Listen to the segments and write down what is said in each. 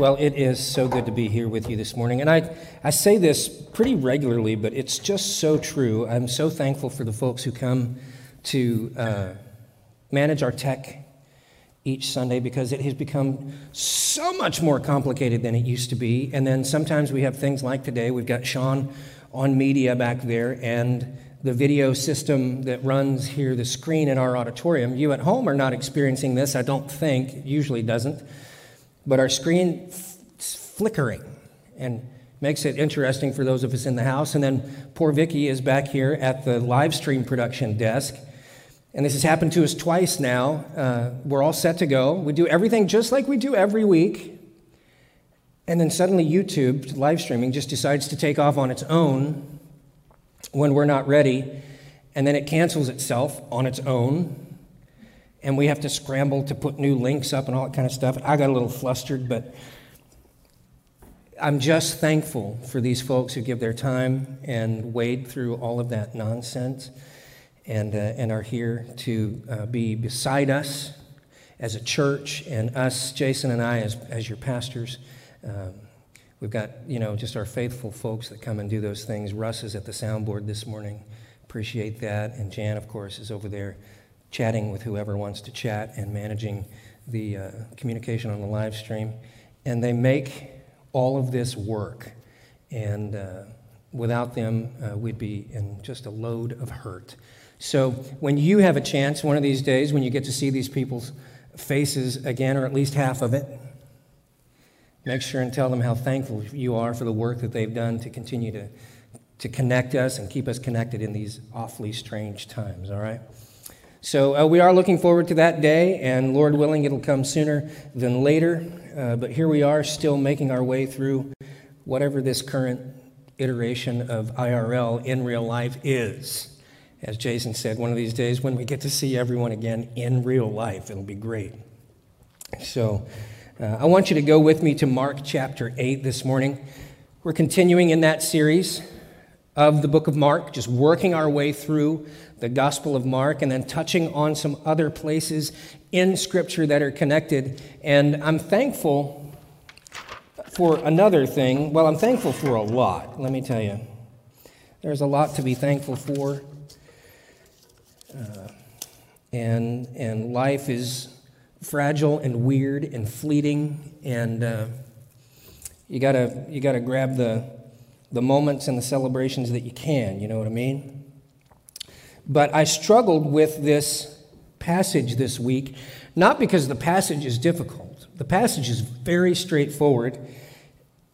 Well, it is so good to be here with you this morning. And I, I say this pretty regularly, but it's just so true. I'm so thankful for the folks who come to uh, manage our tech each Sunday because it has become so much more complicated than it used to be. And then sometimes we have things like today. We've got Sean on media back there and the video system that runs here, the screen in our auditorium. You at home are not experiencing this, I don't think, usually doesn't. But our screen f- flickering and makes it interesting for those of us in the house. And then poor Vicky is back here at the live stream production desk. And this has happened to us twice now. Uh, we're all set to go. We do everything just like we do every week. And then suddenly YouTube, live streaming, just decides to take off on its own when we're not ready. And then it cancels itself on its own and we have to scramble to put new links up and all that kind of stuff. I got a little flustered, but I'm just thankful for these folks who give their time and wade through all of that nonsense and, uh, and are here to uh, be beside us as a church and us, Jason and I, as, as your pastors. Um, we've got, you know, just our faithful folks that come and do those things. Russ is at the soundboard this morning. Appreciate that. And Jan, of course, is over there chatting with whoever wants to chat and managing the uh, communication on the live stream. And they make all of this work. And uh, without them, uh, we'd be in just a load of hurt. So when you have a chance one of these days, when you get to see these people's faces again, or at least half of it, make sure and tell them how thankful you are for the work that they've done to continue to, to connect us and keep us connected in these awfully strange times, all right? So uh, we are looking forward to that day, and Lord willing, it'll come sooner than later. Uh, but here we are, still making our way through whatever this current iteration of IRL in real life is. As Jason said, one of these days when we get to see everyone again in real life, it'll be great. So uh, I want you to go with me to Mark chapter 8 this morning. We're continuing in that series of the book of Mark, just working our way through the Gospel of Mark, and then touching on some other places in Scripture that are connected. And I'm thankful for another thing. Well, I'm thankful for a lot, let me tell you. There's a lot to be thankful for. Uh, and, and life is fragile and weird and fleeting, and uh, you gotta, you gotta grab the, the moments and the celebrations that you can, you know what I mean? But I struggled with this passage this week, not because the passage is difficult. The passage is very straightforward.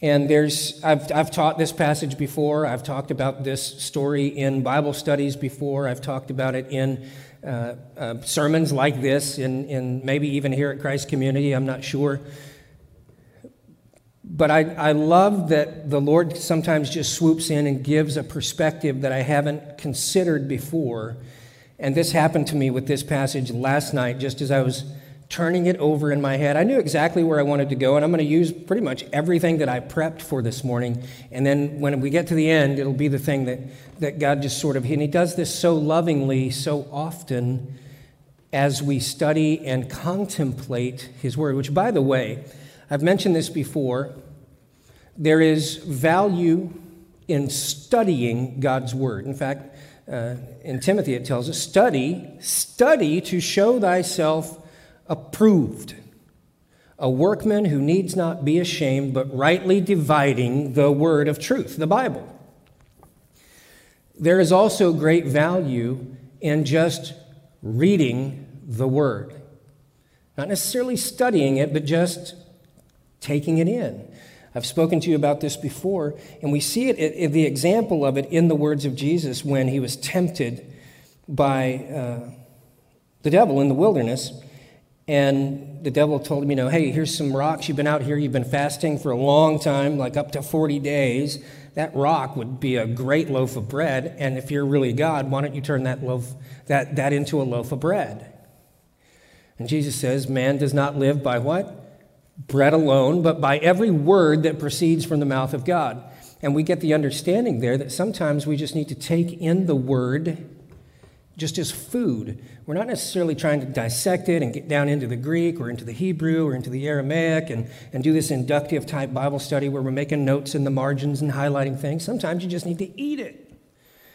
And there's, I've, I've taught this passage before. I've talked about this story in Bible studies before. I've talked about it in uh, uh, sermons like this, in, in maybe even here at Christ Community. I'm not sure. But I, I love that the Lord sometimes just swoops in and gives a perspective that I haven't considered before. And this happened to me with this passage last night, just as I was turning it over in my head. I knew exactly where I wanted to go, and I'm going to use pretty much everything that I prepped for this morning. And then when we get to the end, it'll be the thing that, that God just sort of, and He does this so lovingly, so often as we study and contemplate His Word, which, by the way, I've mentioned this before. There is value in studying God's Word. In fact, uh, in Timothy it tells us study, study to show thyself approved, a workman who needs not be ashamed, but rightly dividing the word of truth, the Bible. There is also great value in just reading the word. Not necessarily studying it, but just taking it in. I've spoken to you about this before, and we see it, it the example of it in the words of Jesus when he was tempted by uh, the devil in the wilderness. And the devil told him, you know, hey, here's some rocks. You've been out here, you've been fasting for a long time, like up to 40 days. That rock would be a great loaf of bread. And if you're really God, why don't you turn that loaf, that, that into a loaf of bread? And Jesus says, man does not live by what? Bread alone, but by every word that proceeds from the mouth of God. And we get the understanding there that sometimes we just need to take in the word, just as food. We're not necessarily trying to dissect it and get down into the Greek or into the Hebrew or into the Aramaic and, and do this inductive type Bible study where we're making notes in the margins and highlighting things. Sometimes you just need to eat it.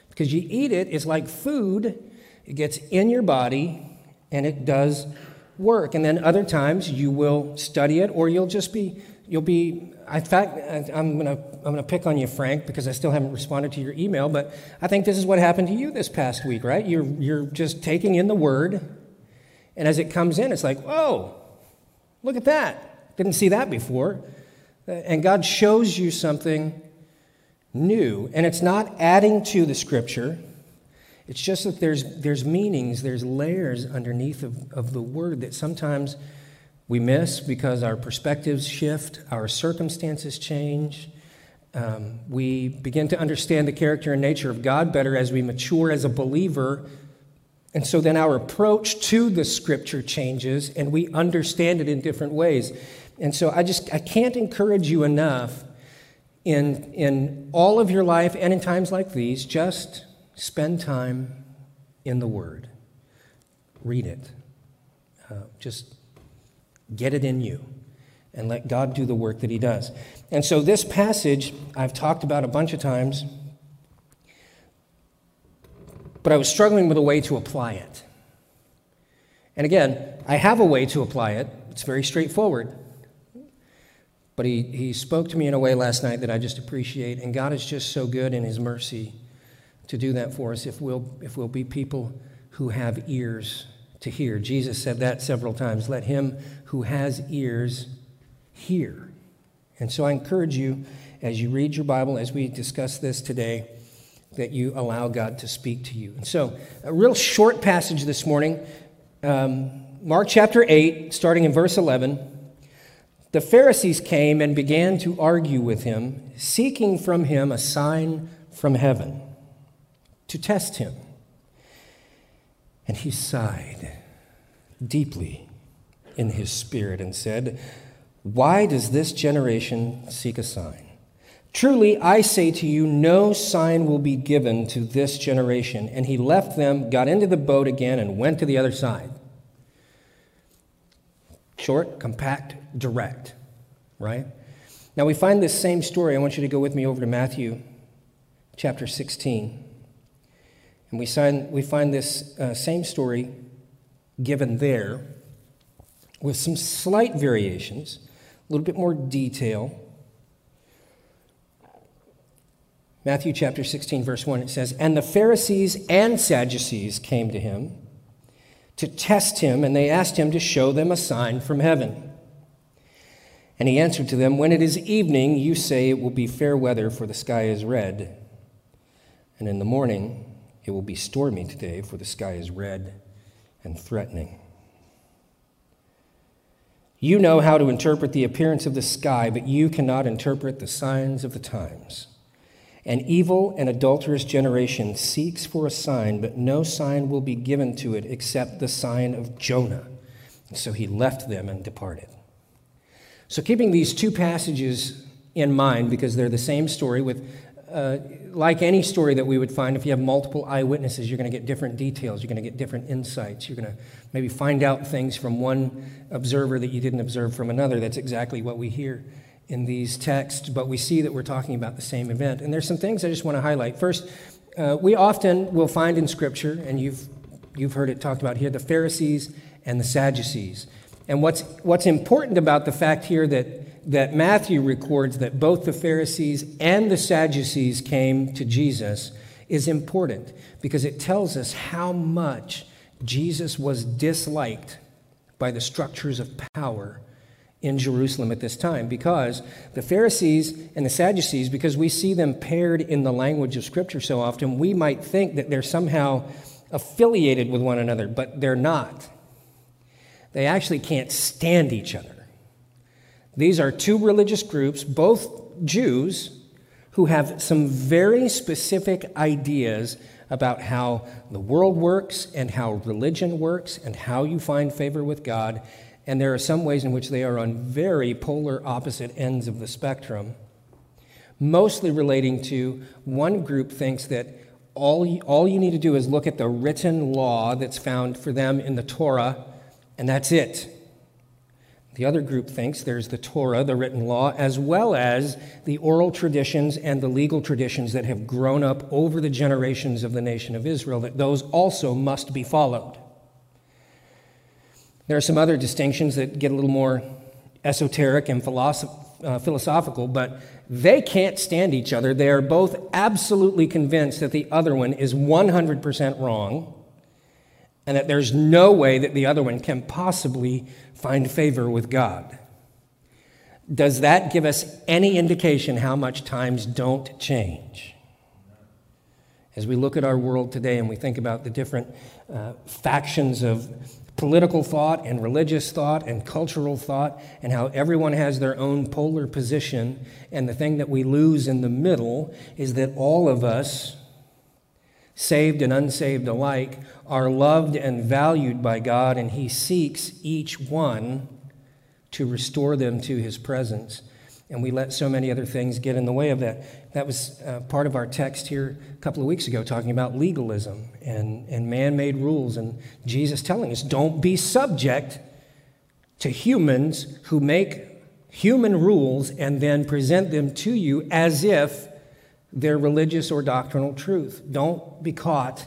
Because you eat it, it's like food, it gets in your body and it does work. And then other times you will study it or you'll just be, you'll be, in fact, I'm to I'm gonna pick on you, Frank, because I still haven't responded to your email, but I think this is what happened to you this past week, right? You're, you're just taking in the word, and as it comes in, it's like, oh, look at that. Didn't see that before. And God shows you something new. And it's not adding to the scripture, it's just that there's, there's meanings, there's layers underneath of, of the word that sometimes we miss because our perspectives shift, our circumstances change. Um, we begin to understand the character and nature of God better as we mature as a believer. And so then our approach to the scripture changes and we understand it in different ways. And so I just I can't encourage you enough in, in all of your life and in times like these, just spend time in the Word. Read it. Uh, just get it in you and let God do the work that He does. And so, this passage I've talked about a bunch of times, but I was struggling with a way to apply it. And again, I have a way to apply it, it's very straightforward. But he, he spoke to me in a way last night that I just appreciate. And God is just so good in His mercy to do that for us if we'll, if we'll be people who have ears to hear. Jesus said that several times. Let him who has ears hear. And so I encourage you, as you read your Bible, as we discuss this today, that you allow God to speak to you. And so, a real short passage this morning, um, Mark chapter 8, starting in verse 11. The Pharisees came and began to argue with him, seeking from him a sign from heaven to test him. And he sighed deeply in his spirit and said, Why does this generation seek a sign? Truly, I say to you, no sign will be given to this generation. And he left them, got into the boat again, and went to the other side. Short, compact, direct, right? Now we find this same story. I want you to go with me over to Matthew chapter 16. And we find, we find this uh, same story given there with some slight variations, a little bit more detail. Matthew chapter 16, verse 1, it says, And the Pharisees and Sadducees came to him to test him, and they asked him to show them a sign from heaven. And he answered to them, When it is evening, you say it will be fair weather, for the sky is red. And in the morning, it will be stormy today, for the sky is red and threatening. You know how to interpret the appearance of the sky, but you cannot interpret the signs of the times. An evil and adulterous generation seeks for a sign, but no sign will be given to it except the sign of Jonah. And so he left them and departed. So, keeping these two passages in mind, because they're the same story, with uh, like any story that we would find, if you have multiple eyewitnesses, you're going to get different details, you're going to get different insights, you're going to maybe find out things from one observer that you didn't observe from another. That's exactly what we hear in these texts, but we see that we're talking about the same event. And there's some things I just want to highlight. First, uh, we often will find in Scripture, and you've, you've heard it talked about here, the Pharisees and the Sadducees. And what's, what's important about the fact here that, that Matthew records that both the Pharisees and the Sadducees came to Jesus is important because it tells us how much Jesus was disliked by the structures of power in Jerusalem at this time because the Pharisees and the Sadducees, because we see them paired in the language of Scripture so often, we might think that they're somehow affiliated with one another, but they're not. They actually can't stand each other. These are two religious groups, both Jews, who have some very specific ideas about how the world works and how religion works and how you find favor with God and there are some ways in which they are on very polar opposite ends of the spectrum, mostly relating to one group thinks that all you, all you need to do is look at the written law that's found for them in the Torah, and that's it. The other group thinks there's the Torah, the written law, as well as the oral traditions and the legal traditions that have grown up over the generations of the nation of Israel, that those also must be followed. There are some other distinctions that get a little more esoteric and philosoph- uh, philosophical, but they can't stand each other. They are both absolutely convinced that the other one is 100% wrong and that there's no way that the other one can possibly find favor with God. Does that give us any indication how much times don't change? As we look at our world today and we think about the different uh, factions of political thought and religious thought and cultural thought, and how everyone has their own polar position, and the thing that we lose in the middle is that all of us, saved and unsaved alike, are loved and valued by God, and He seeks each one to restore them to His presence. And we let so many other things get in the way of that. That was uh, part of our text here a couple of weeks ago, talking about legalism and, and man made rules, and Jesus telling us don't be subject to humans who make human rules and then present them to you as if they're religious or doctrinal truth. Don't be caught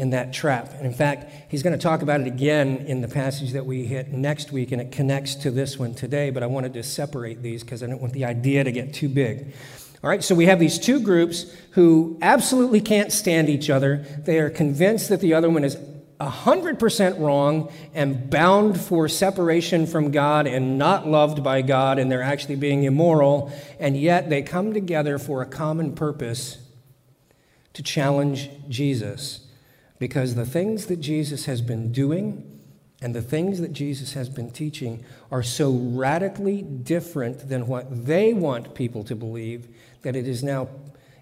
in that trap. And in fact, he's going to talk about it again in the passage that we hit next week, and it connects to this one today, but I wanted to separate these because I don't want the idea to get too big. All right, so we have these two groups who absolutely can't stand each other. They are convinced that the other one is 100% wrong and bound for separation from God and not loved by God, and they're actually being immoral, and yet they come together for a common purpose to challenge Jesus because the things that Jesus has been doing and the things that Jesus has been teaching are so radically different than what they want people to believe that it is now,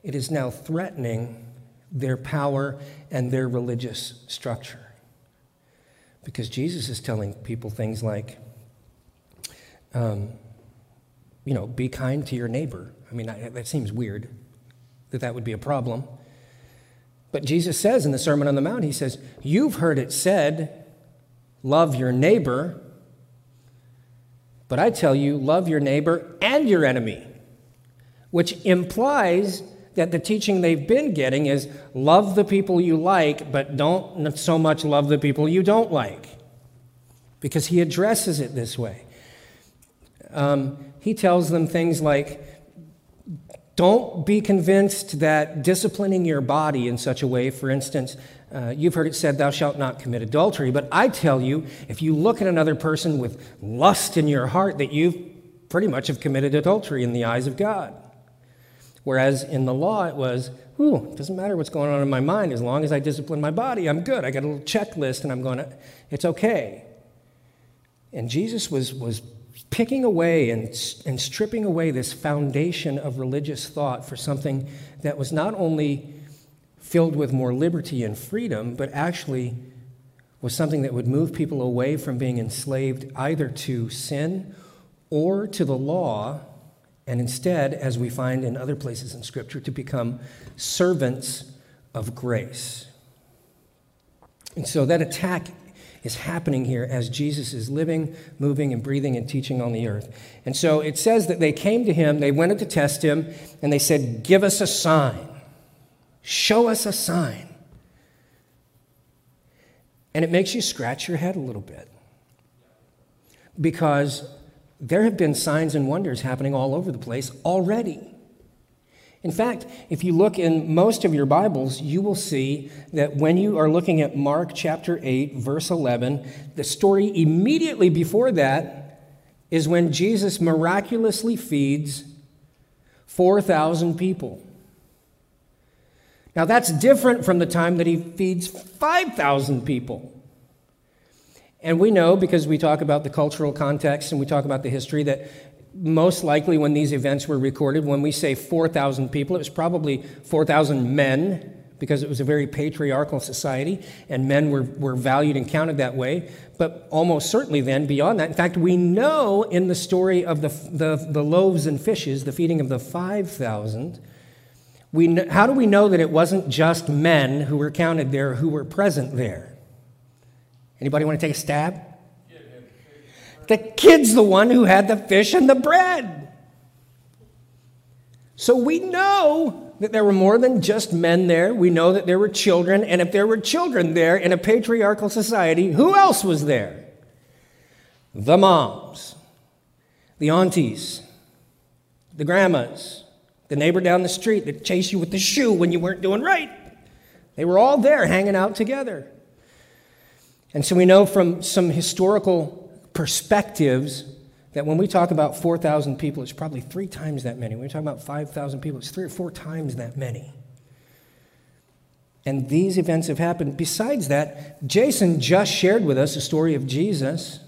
it is now threatening their power and their religious structure. Because Jesus is telling people things like, um, you know, be kind to your neighbor. I mean, I, that seems weird that that would be a problem. But Jesus says in the Sermon on the Mount, He says, You've heard it said, love your neighbor. But I tell you, love your neighbor and your enemy, which implies that the teaching they've been getting is love the people you like, but don't so much love the people you don't like. Because he addresses it this way. Um, he tells them things like, don't be convinced that disciplining your body in such a way, for instance, uh, you've heard it said, Thou shalt not commit adultery. But I tell you, if you look at another person with lust in your heart, that you pretty much have committed adultery in the eyes of God. Whereas in the law, it was, Ooh, it doesn't matter what's going on in my mind. As long as I discipline my body, I'm good. I got a little checklist and I'm going to, it's okay. And Jesus was, was picking away and, and stripping away this foundation of religious thought for something that was not only filled with more liberty and freedom, but actually was something that would move people away from being enslaved either to sin or to the law, and instead, as we find in other places in Scripture, to become servants of grace. And so that attack is happening here as Jesus is living, moving, and breathing and teaching on the earth. And so it says that they came to him, they wanted to test him, and they said, Give us a sign. Show us a sign. And it makes you scratch your head a little bit. Because there have been signs and wonders happening all over the place already. In fact, if you look in most of your Bibles, you will see that when you are looking at Mark chapter 8, verse 11, the story immediately before that is when Jesus miraculously feeds 4,000 people. Now, that's different from the time that he feeds 5,000 people. And we know, because we talk about the cultural context and we talk about the history, that most likely when these events were recorded, when we say 4,000 people, it was probably 4,000 men because it was a very patriarchal society and men were, were valued and counted that way. But almost certainly then, beyond that, in fact, we know in the story of the, the, the loaves and fishes, the feeding of the 5,000, We, how do we know that it wasn't just men who were counted there who were present there? Anybody want to take a stab? The kid's the one who had the fish and the bread. So we know that there were more than just men there. We know that there were children. And if there were children there in a patriarchal society, who else was there? The moms, the aunties, the grandmas, the neighbor down the street that chased you with the shoe when you weren't doing right. They were all there hanging out together. And so we know from some historical perspectives that when we talk about 4,000 people, it's probably three times that many. When we talk about 5,000 people, it's three or four times that many. And these events have happened. Besides that, Jason just shared with us a story of Jesus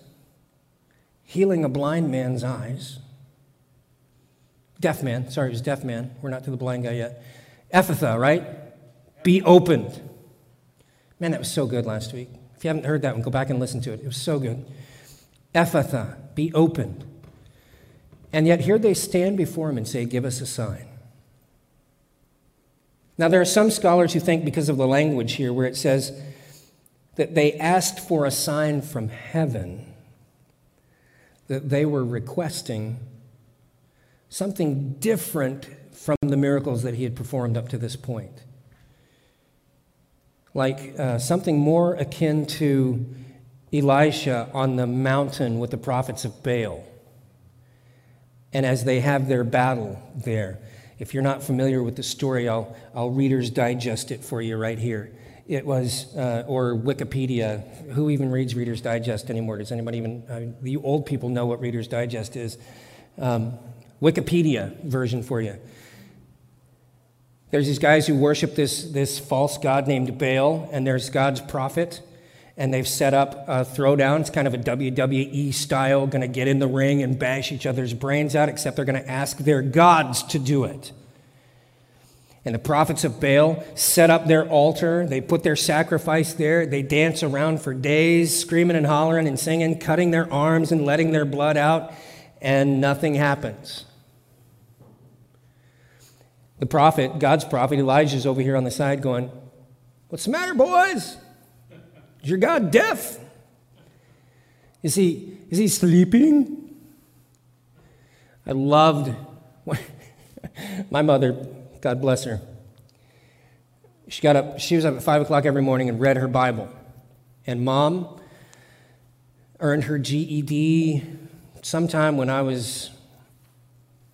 healing a blind man's eyes. Deaf man, sorry, it was deaf man. We're not to the blind guy yet. Ephphatha, right? Be opened. Man, that was so good last week. If you haven't heard that one, go back and listen to it. It was so good. Ephphatha, be opened. And yet here they stand before him and say, Give us a sign. Now, there are some scholars who think, because of the language here, where it says that they asked for a sign from heaven, that they were requesting something different from the miracles that he had performed up to this point like uh, something more akin to Elisha on the mountain with the prophets of Baal. And as they have their battle there, if you're not familiar with the story, I'll, I'll Reader's Digest it for you right here. It was, uh, or Wikipedia. Who even reads Reader's Digest anymore? Does anybody even, uh, the old people know what Reader's Digest is? Um, Wikipedia version for you. There's these guys who worship this, this false god named Baal, and there's God's prophet, and they've set up uh, a throwdown. It's kind of a WWE style, going to get in the ring and bash each other's brains out, except they're going to ask their gods to do it. And the prophets of Baal set up their altar. They put their sacrifice there. They dance around for days, screaming and hollering and singing, cutting their arms and letting their blood out, and nothing happens. The prophet, God's prophet, Elijah's over here on the side going, What's the matter, boys? Is your God deaf? Is he, is he sleeping? I loved my mother, God bless her. She got up, she was up at five o'clock every morning and read her Bible. And mom earned her GED sometime when I was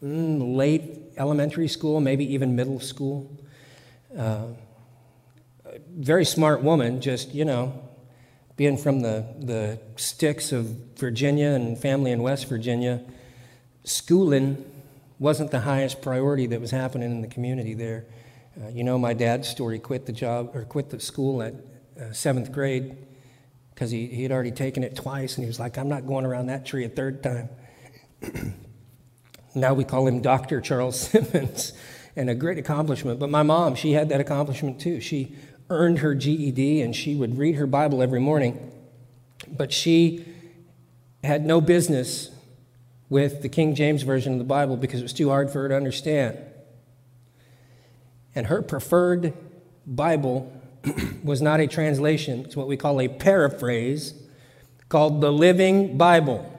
mm, late elementary school, maybe even middle school. Uh, very smart woman, just, you know, being from the, the sticks of Virginia and family in West Virginia, schooling wasn't the highest priority that was happening in the community there. Uh, you know, my dad's story quit the job or quit the school at uh, seventh grade because he, he had already taken it twice and he was like, I'm not going around that tree a third time. Now we call him Dr. Charles Simmons, and a great accomplishment. But my mom, she had that accomplishment too. She earned her GED and she would read her Bible every morning, but she had no business with the King James Version of the Bible because it was too hard for her to understand. And her preferred Bible was not a translation, it's what we call a paraphrase called the Living Bible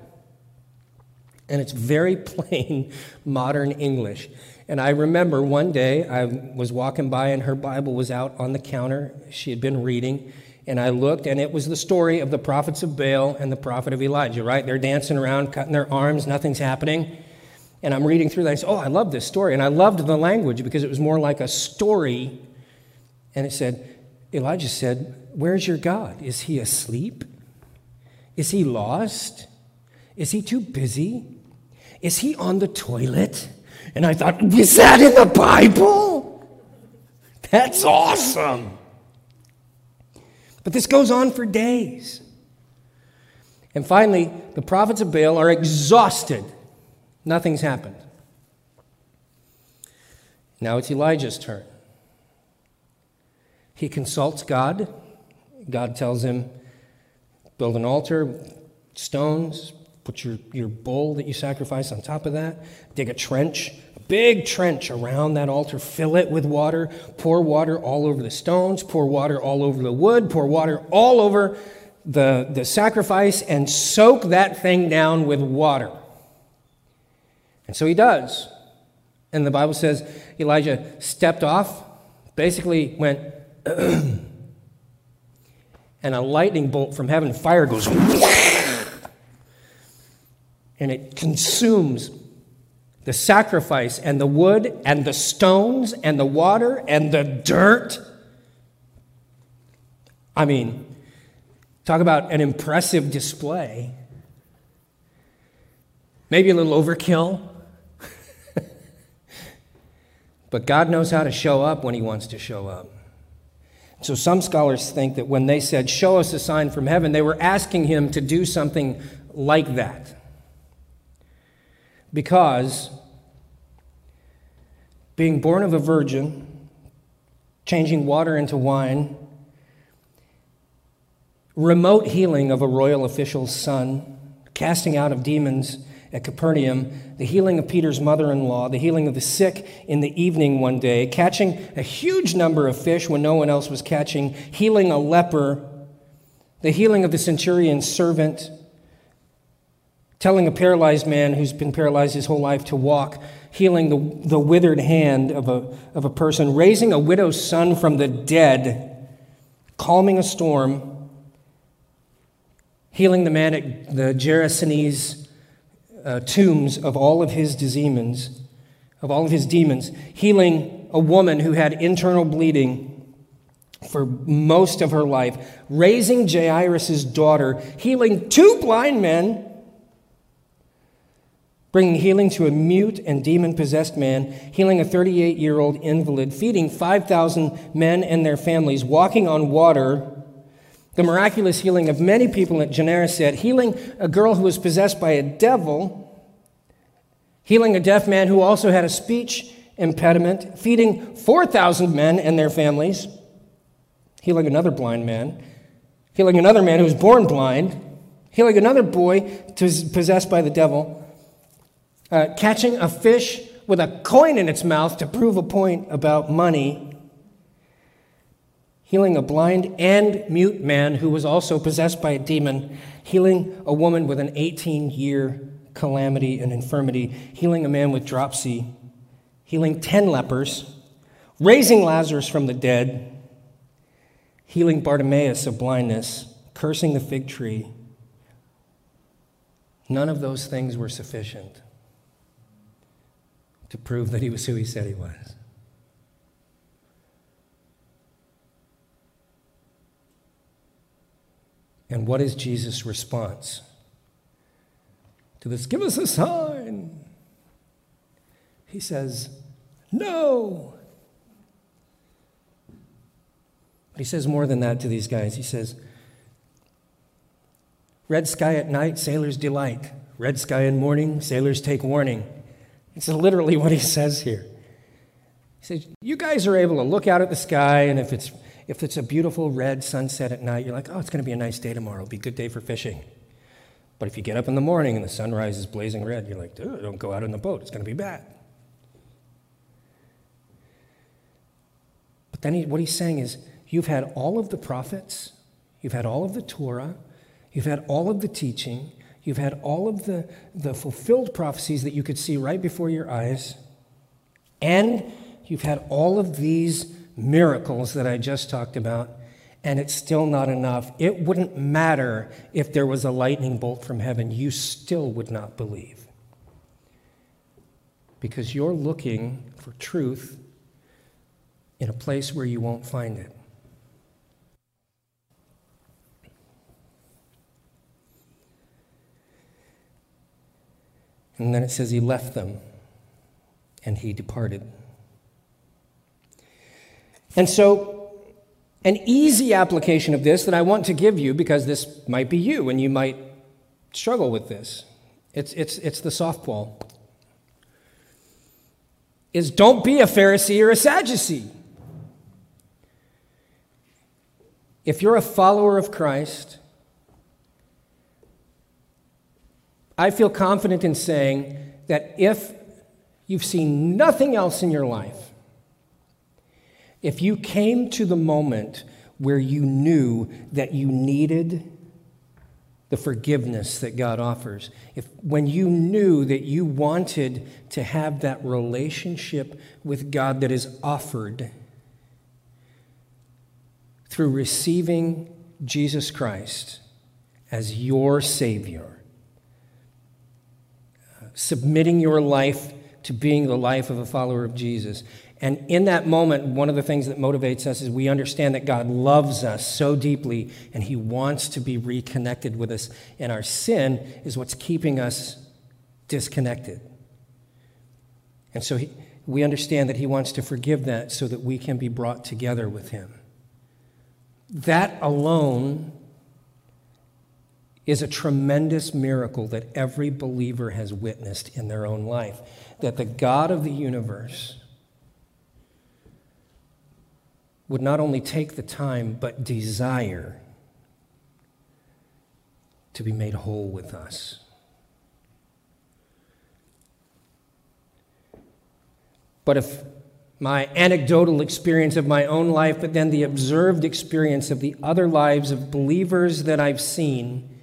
and it's very plain modern English. And I remember one day I was walking by and her Bible was out on the counter. She had been reading, and I looked, and it was the story of the prophets of Baal and the prophet of Elijah, right? They're dancing around, cutting their arms, nothing's happening. And I'm reading through that. I said, Oh, I love this story. And I loved the language because it was more like a story. And it said, Elijah said, Where's your God? Is he asleep? Is he lost? Is he too busy? Is he on the toilet? And I thought, Is that in the Bible? That's awesome. But this goes on for days. And finally, the prophets of Baal are exhausted. Nothing's happened. Now it's Elijah's turn. He consults God. God tells him, build an altar, stones, put your, your bull that you sacrifice on top of that, dig a trench, big trench around that altar, fill it with water, pour water all over the stones, pour water all over the wood, pour water all over the, the sacrifice, and soak that thing down with water. And so he does. And the Bible says Elijah stepped off, basically went, and a lightning bolt from heaven, fire goes, and it consumes the sacrifice and the wood and the stones and the water and the dirt. I mean, talk about an impressive display. Maybe a little overkill. but God knows how to show up when He wants to show up. So some scholars think that when they said, Show us a sign from heaven, they were asking Him to do something like that because being born of a virgin, changing water into wine, remote healing of a royal official's son, casting out of demons at Capernaum, the healing of Peter's mother in law, the healing of the sick in the evening one day, catching a huge number of fish when no one else was catching, healing a leper, the healing of the centurion's servant, telling a paralyzed man who's been paralyzed his whole life to walk, healing the, the withered hand of a, of a person, raising a widow's son from the dead, calming a storm, healing the man at the Gerasenes uh, tombs of all of his demons, of all of his demons, healing a woman who had internal bleeding for most of her life, raising Jairus' daughter, healing two blind men bringing healing to a mute and demon possessed man, healing a 38 year old invalid, feeding 5,000 men and their families, walking on water, the miraculous healing of many people at Gennesaret, healing a girl who was possessed by a devil, healing a deaf man who also had a speech impediment, feeding 4,000 men and their families, healing another blind man, healing another man who was born blind, healing another boy possessed by the devil uh, catching a fish with a coin in its mouth to prove a point about money, healing a blind and mute man who was also possessed by a demon, healing a woman with an 18 year calamity and infirmity, healing a man with dropsy, healing 10 lepers, raising Lazarus from the dead, healing Bartimaeus of blindness, cursing the fig tree. None of those things were sufficient to prove that he was who he said he was. And what is Jesus' response to this? Give us a sign. He says, No. But he says more than that to these guys. He says, Red sky at night, sailors delight. Red sky in morning, sailors take warning. It's literally what he says here. He says, You guys are able to look out at the sky, and if it's, if it's a beautiful red sunset at night, you're like, Oh, it's going to be a nice day tomorrow. It'll be a good day for fishing. But if you get up in the morning and the sunrise is blazing red, you're like, Don't go out in the boat. It's going to be bad. But then he, what he's saying is, You've had all of the prophets, you've had all of the Torah, you've had all of the teaching, You've had all of the, the fulfilled prophecies that you could see right before your eyes. And you've had all of these miracles that I just talked about, and it's still not enough. It wouldn't matter if there was a lightning bolt from heaven, you still would not believe. Because you're looking for truth in a place where you won't find it. And then it says he left them and he departed. And so, an easy application of this that I want to give you, because this might be you and you might struggle with this, it's, it's, it's the softball, is don't be a Pharisee or a Sadducee. If you're a follower of Christ, I feel confident in saying that if you've seen nothing else in your life, if you came to the moment where you knew that you needed the forgiveness that God offers, if when you knew that you wanted to have that relationship with God that is offered through receiving Jesus Christ as your Savior, submitting your life to being the life of a follower of Jesus. And in that moment, one of the things that motivates us is we understand that God loves us so deeply and He wants to be reconnected with us. And our sin is what's keeping us disconnected. And so he, we understand that He wants to forgive that so that we can be brought together with Him. That alone is a tremendous miracle that every believer has witnessed in their own life. That the God of the universe would not only take the time, but desire to be made whole with us. But if my anecdotal experience of my own life, but then the observed experience of the other lives of believers that I've seen,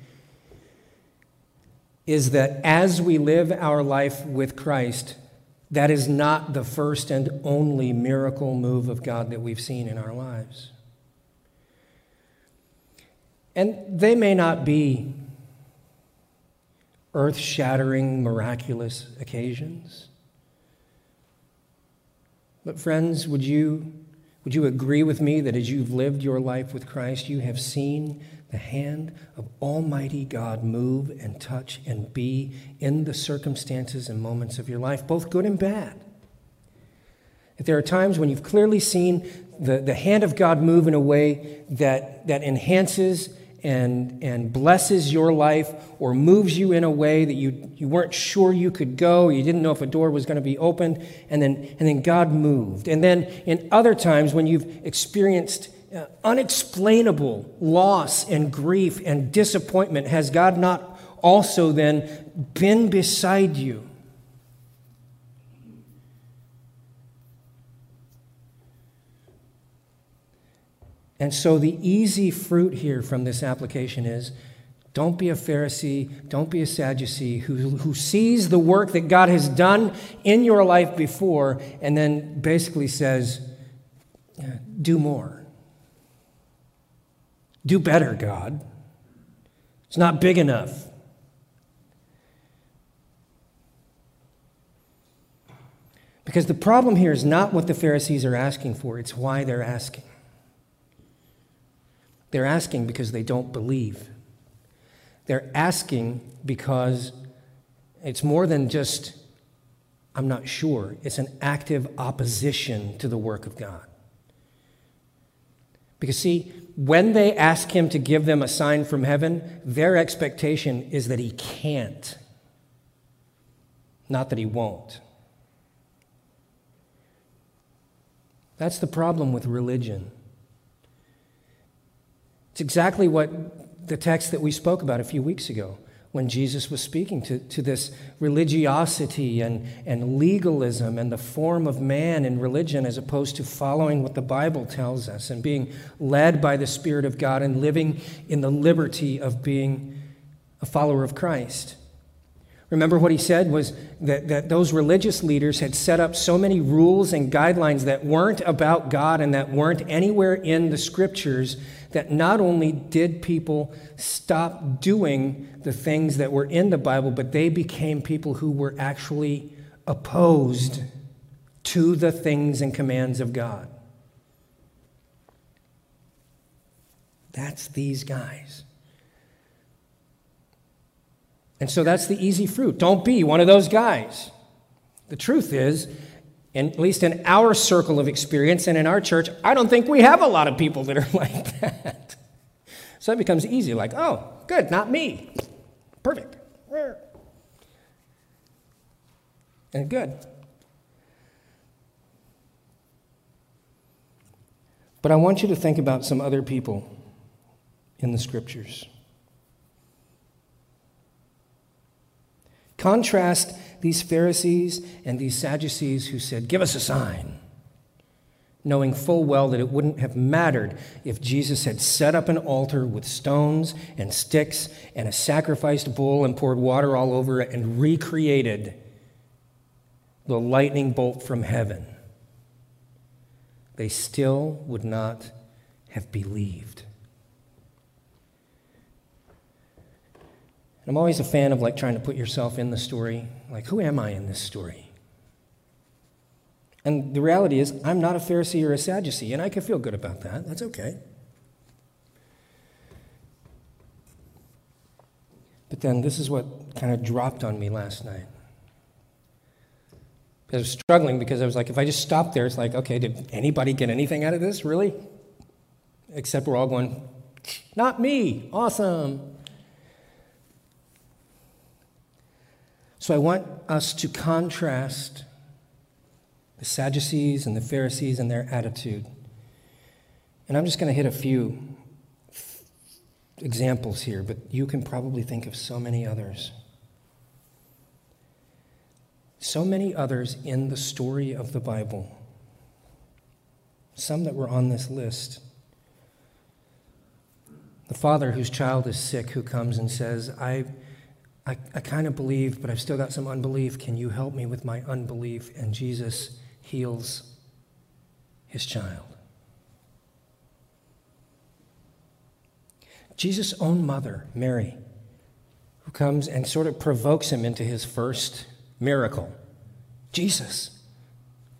is that as we live our life with Christ, that is not the first and only miracle move of God that we've seen in our lives. And they may not be earth shattering, miraculous occasions. But, friends, would you, would you agree with me that as you've lived your life with Christ, you have seen the hand of Almighty God move and touch and be in the circumstances and moments of your life, both good and bad. If there are times when you've clearly seen the, the hand of God move in a way that, that enhances and, and blesses your life or moves you in a way that you, you weren't sure you could go, you didn't know if a door was going to be opened, and then, and then God moved. And then in other times when you've experienced Uh, unexplainable loss and grief and disappointment, has God not also then been beside you? And so, the easy fruit here from this application is don't be a Pharisee, don't be a Sadducee who, who sees the work that God has done in your life before and then basically says, do more. Do better, God. It's not big enough. Because the problem here is not what the Pharisees are asking for, it's why they're asking. They're asking because they don't believe. They're asking because it's more than just, I'm not sure. It's an active opposition to the work of God. Because, see, when they ask him to give them a sign from heaven, their expectation is that he can't, not that he won't. That's the problem with religion. It's exactly what the text that we spoke about a few weeks ago when Jesus was speaking to, to this religiosity and, and legalism and the form of man in religion as opposed to following what the Bible tells us and being led by the Spirit of God and living in the liberty of being a follower of Christ. Remember what he said was that, that those religious leaders had set up so many rules and guidelines that weren't about God and that weren't anywhere in the scriptures that not only did people stop doing the things that were in the Bible, but they became people who were actually opposed to the things and commands of God. That's these guys. And so that's the easy fruit. Don't be one of those guys. The truth is, in, at least in our circle of experience and in our church, I don't think we have a lot of people that are like that. So it becomes easy, like, oh, good, not me. Perfect. And good. But I want you to think about some other people in the scriptures. Contrast these Pharisees and these Sadducees who said, Give us a sign, knowing full well that it wouldn't have mattered if Jesus had set up an altar with stones and sticks and a sacrificed bull and poured water all over it and recreated the lightning bolt from heaven. They still would not have believed. I'm always a fan of like trying to put yourself in the story. Like, who am I in this story? And the reality is, I'm not a Pharisee or a Sadducee, and I can feel good about that. That's okay. But then this is what kind of dropped on me last night. I was struggling because I was like, if I just stop there, it's like, okay, did anybody get anything out of this, really? Except we're all going, not me, awesome. So I want us to contrast the Sadducees and the Pharisees and their attitude. And I'm just going to hit a few examples here, but you can probably think of so many others. So many others in the story of the Bible. Some that were on this list. The father whose child is sick who comes and says, I I, I kind of believe, but I've still got some unbelief. Can you help me with my unbelief? And Jesus heals his child. Jesus' own mother, Mary, who comes and sort of provokes him into his first miracle. Jesus,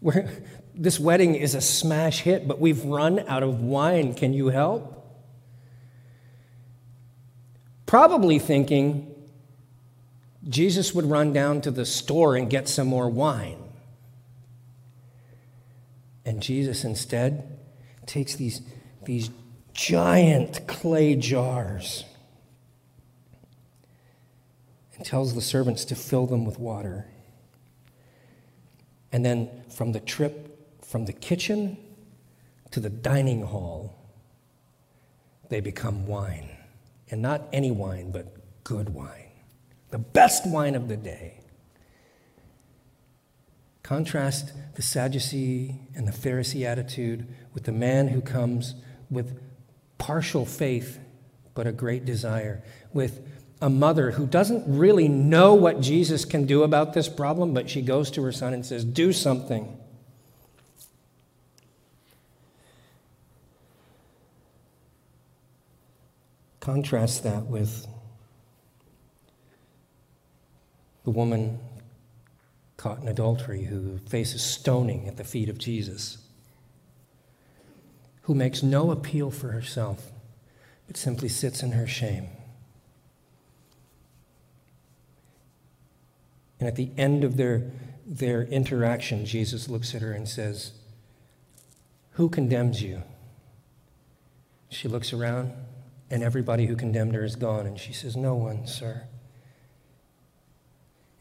where this wedding is a smash hit, but we've run out of wine. Can you help? Probably thinking, Jesus would run down to the store and get some more wine. And Jesus instead takes these, these giant clay jars and tells the servants to fill them with water. And then from the trip from the kitchen to the dining hall, they become wine. And not any wine, but good wine the best wine of the day. Contrast the Sadducee and the Pharisee attitude with the man who comes with partial faith but a great desire, with a mother who doesn't really know what Jesus can do about this problem, but she goes to her son and says, Do something. Contrast that with the woman caught in adultery who faces stoning at the feet of Jesus, who makes no appeal for herself, but simply sits in her shame. And at the end of their, their interaction, Jesus looks at her and says, Who condemns you? She looks around, and everybody who condemned her is gone. And she says, No one, sir.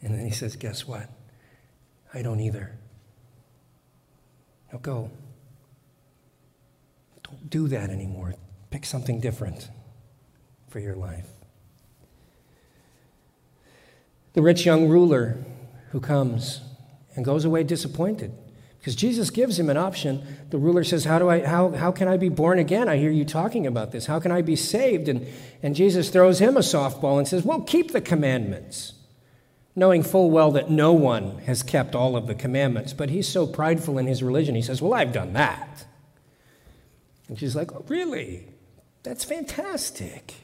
And then he says, Guess what? I don't either. Now go. Don't do that anymore. Pick something different for your life. The rich young ruler who comes and goes away disappointed because Jesus gives him an option. The ruler says, how, do I, how, how can I be born again? I hear you talking about this. How can I be saved? And, and Jesus throws him a softball and says, Well, keep the commandments knowing full well that no one has kept all of the commandments. But he's so prideful in his religion, he says, Well, I've done that. And she's like, oh, Really? That's fantastic.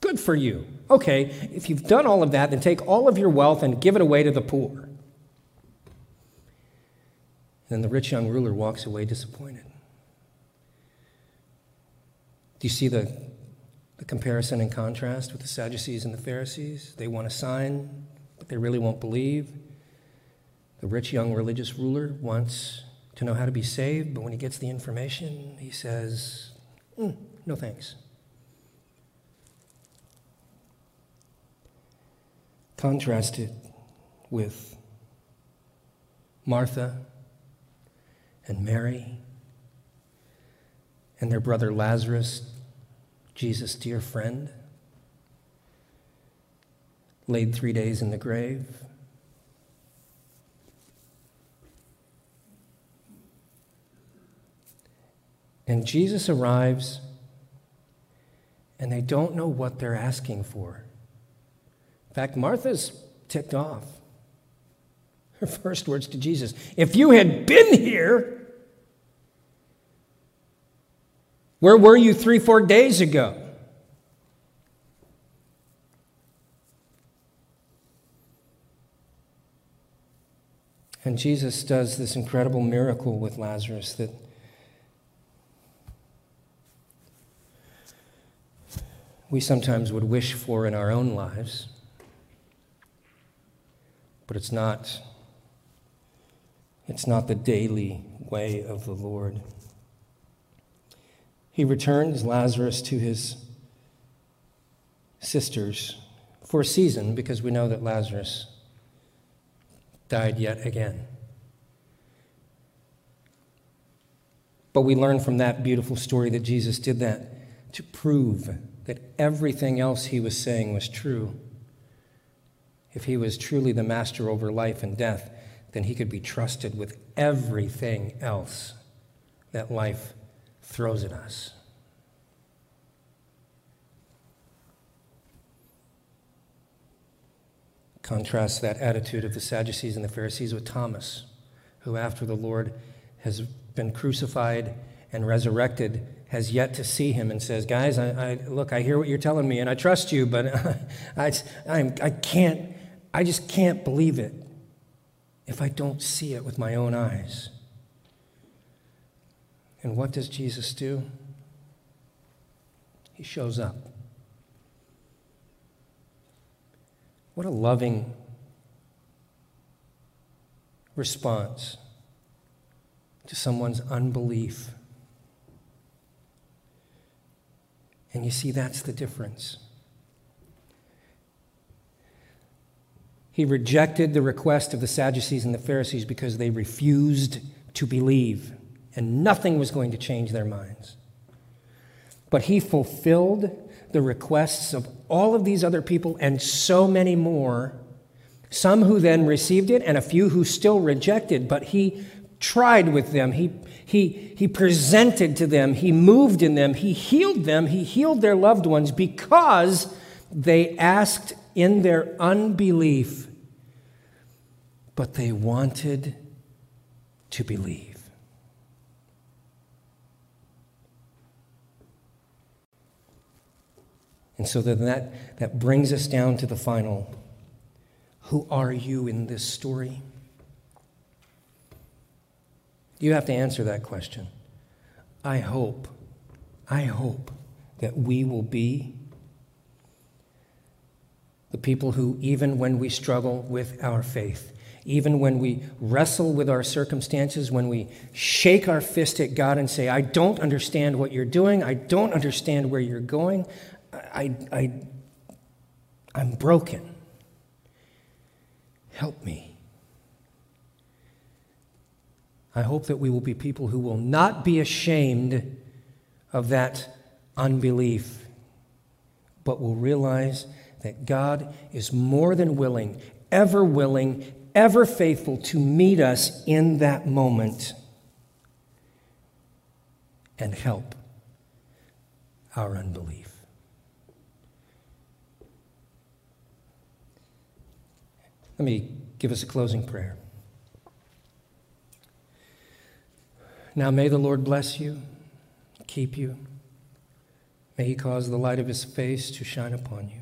Good for you. Okay, if you've done all of that, then take all of your wealth and give it away to the poor. Then the rich young ruler walks away disappointed. Do you see the, the comparison and contrast with the Sadducees and the Pharisees? They want a sign, but they really won't believe. The rich young religious ruler wants to know how to be saved, but when he gets the information, he says, mm, No thanks. Contrast it with Martha and Mary and their brother Lazarus, Jesus' dear friend. Laid three days in the grave. And Jesus arrives, and they don't know what they're asking for. In fact, Martha's ticked off. Her first words to Jesus If you had been here, where were you three, four days ago? And Jesus does this incredible miracle with Lazarus that we sometimes would wish for in our own lives, but it's not, it's not the daily way of the Lord. He returns Lazarus to his sisters for a season because we know that Lazarus died yet again. But we learn from that beautiful story that Jesus did that to prove that everything else he was saying was true. If he was truly the master over life and death, then he could be trusted with everything else that life throws at us. Contrast that attitude of the Sadducees and the Pharisees with Thomas, who, after the Lord has been crucified and resurrected, has yet to see him and says, Guys, I, I look, I hear what you're telling me and I trust you, but I, I, I can't, I just can't believe it if I don't see it with my own eyes. And what does Jesus do? He shows up. What a loving response to someone's unbelief. And you see, that's the difference. He rejected the request of the Sadducees and the Pharisees because they refused to believe, and nothing was going to change their minds. But he fulfilled the requests of all of these other people and so many more, some who then received it and a few who still rejected, but he tried with them. He, he, he presented to them. He moved in them. He healed them. He healed their loved ones because they asked in their unbelief, but they wanted to believe. And so then that, that brings us down to the final who are you in this story? You have to answer that question. I hope, I hope that we will be the people who, even when we struggle with our faith, even when we wrestle with our circumstances, when we shake our fist at God and say, I don't understand what you're doing, I don't understand where you're going, I, I, I'm broken. Help me. I hope that we will be people who will not be ashamed of that unbelief, but will realize that God is more than willing, ever willing, ever faithful to meet us in that moment and help our unbelief. Let me give us a closing prayer. Now may the Lord bless you, keep you. May he cause the light of his face to shine upon you.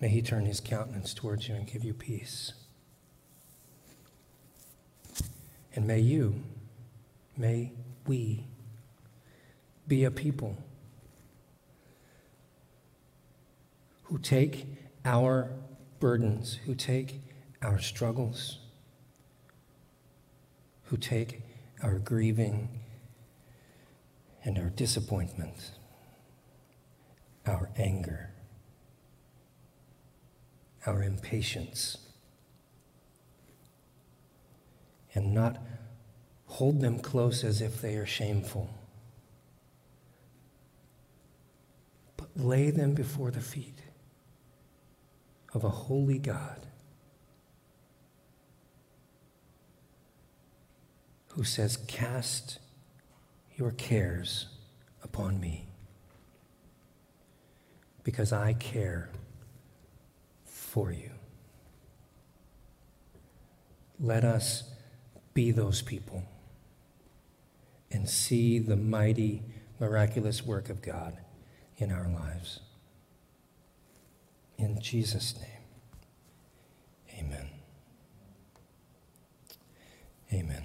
May he turn his countenance towards you and give you peace. And may you, may we be a people who take our burdens, who take our struggles, who take our grieving and our disappointment, our anger, our impatience, and not hold them close as if they are shameful, but lay them before the feet of a holy God who says, Cast your cares upon me because I care for you. Let us be those people and see the mighty, miraculous work of God in our lives. In Jesus' name, amen. Amen.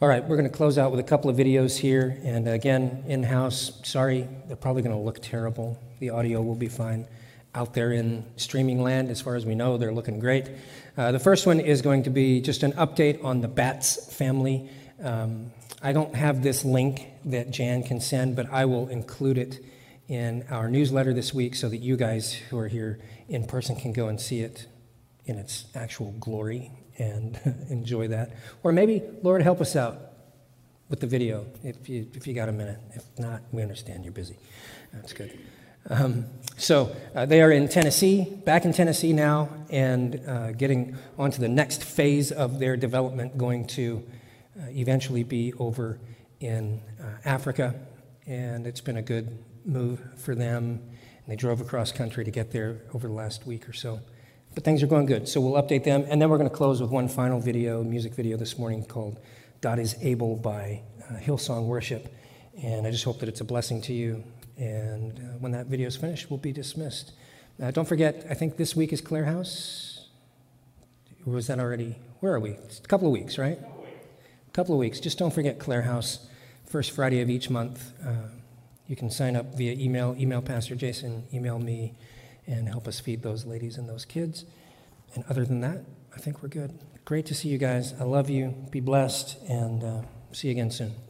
All right, we're going to close out with a couple of videos here. And again, in house, sorry, they're probably going to look terrible. The audio will be fine. Out there in streaming land, as far as we know, they're looking great. Uh, the first one is going to be just an update on the Bats family. Um, I don't have this link that Jan can send, but I will include it in our newsletter this week so that you guys who are here in person can go and see it in its actual glory and enjoy that. Or maybe, Lord, help us out with the video if you, if you got a minute. If not, we understand you're busy. That's good. Um, so uh, they are in Tennessee, back in Tennessee now, and uh, getting on to the next phase of their development, going to uh, eventually be over in uh, Africa. And it's been a good move for them. And they drove across country to get there over the last week or so. But things are going good, so we'll update them. And then we're going to close with one final video, music video this morning called God is Able by uh, Hillsong Worship. And I just hope that it's a blessing to you. And uh, when that video is finished, we'll be dismissed. Uh, don't forget, I think this week is Claire House. Or was that already? Where are we? It's a couple of weeks, right? A couple of weeks. Just don't forget Claire House, first Friday of each month. Uh, you can sign up via email, email Pastor Jason, email me, and help us feed those ladies and those kids. And other than that, I think we're good. Great to see you guys. I love you. Be blessed, and uh, see you again soon.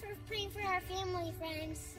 For praying for our family, friends.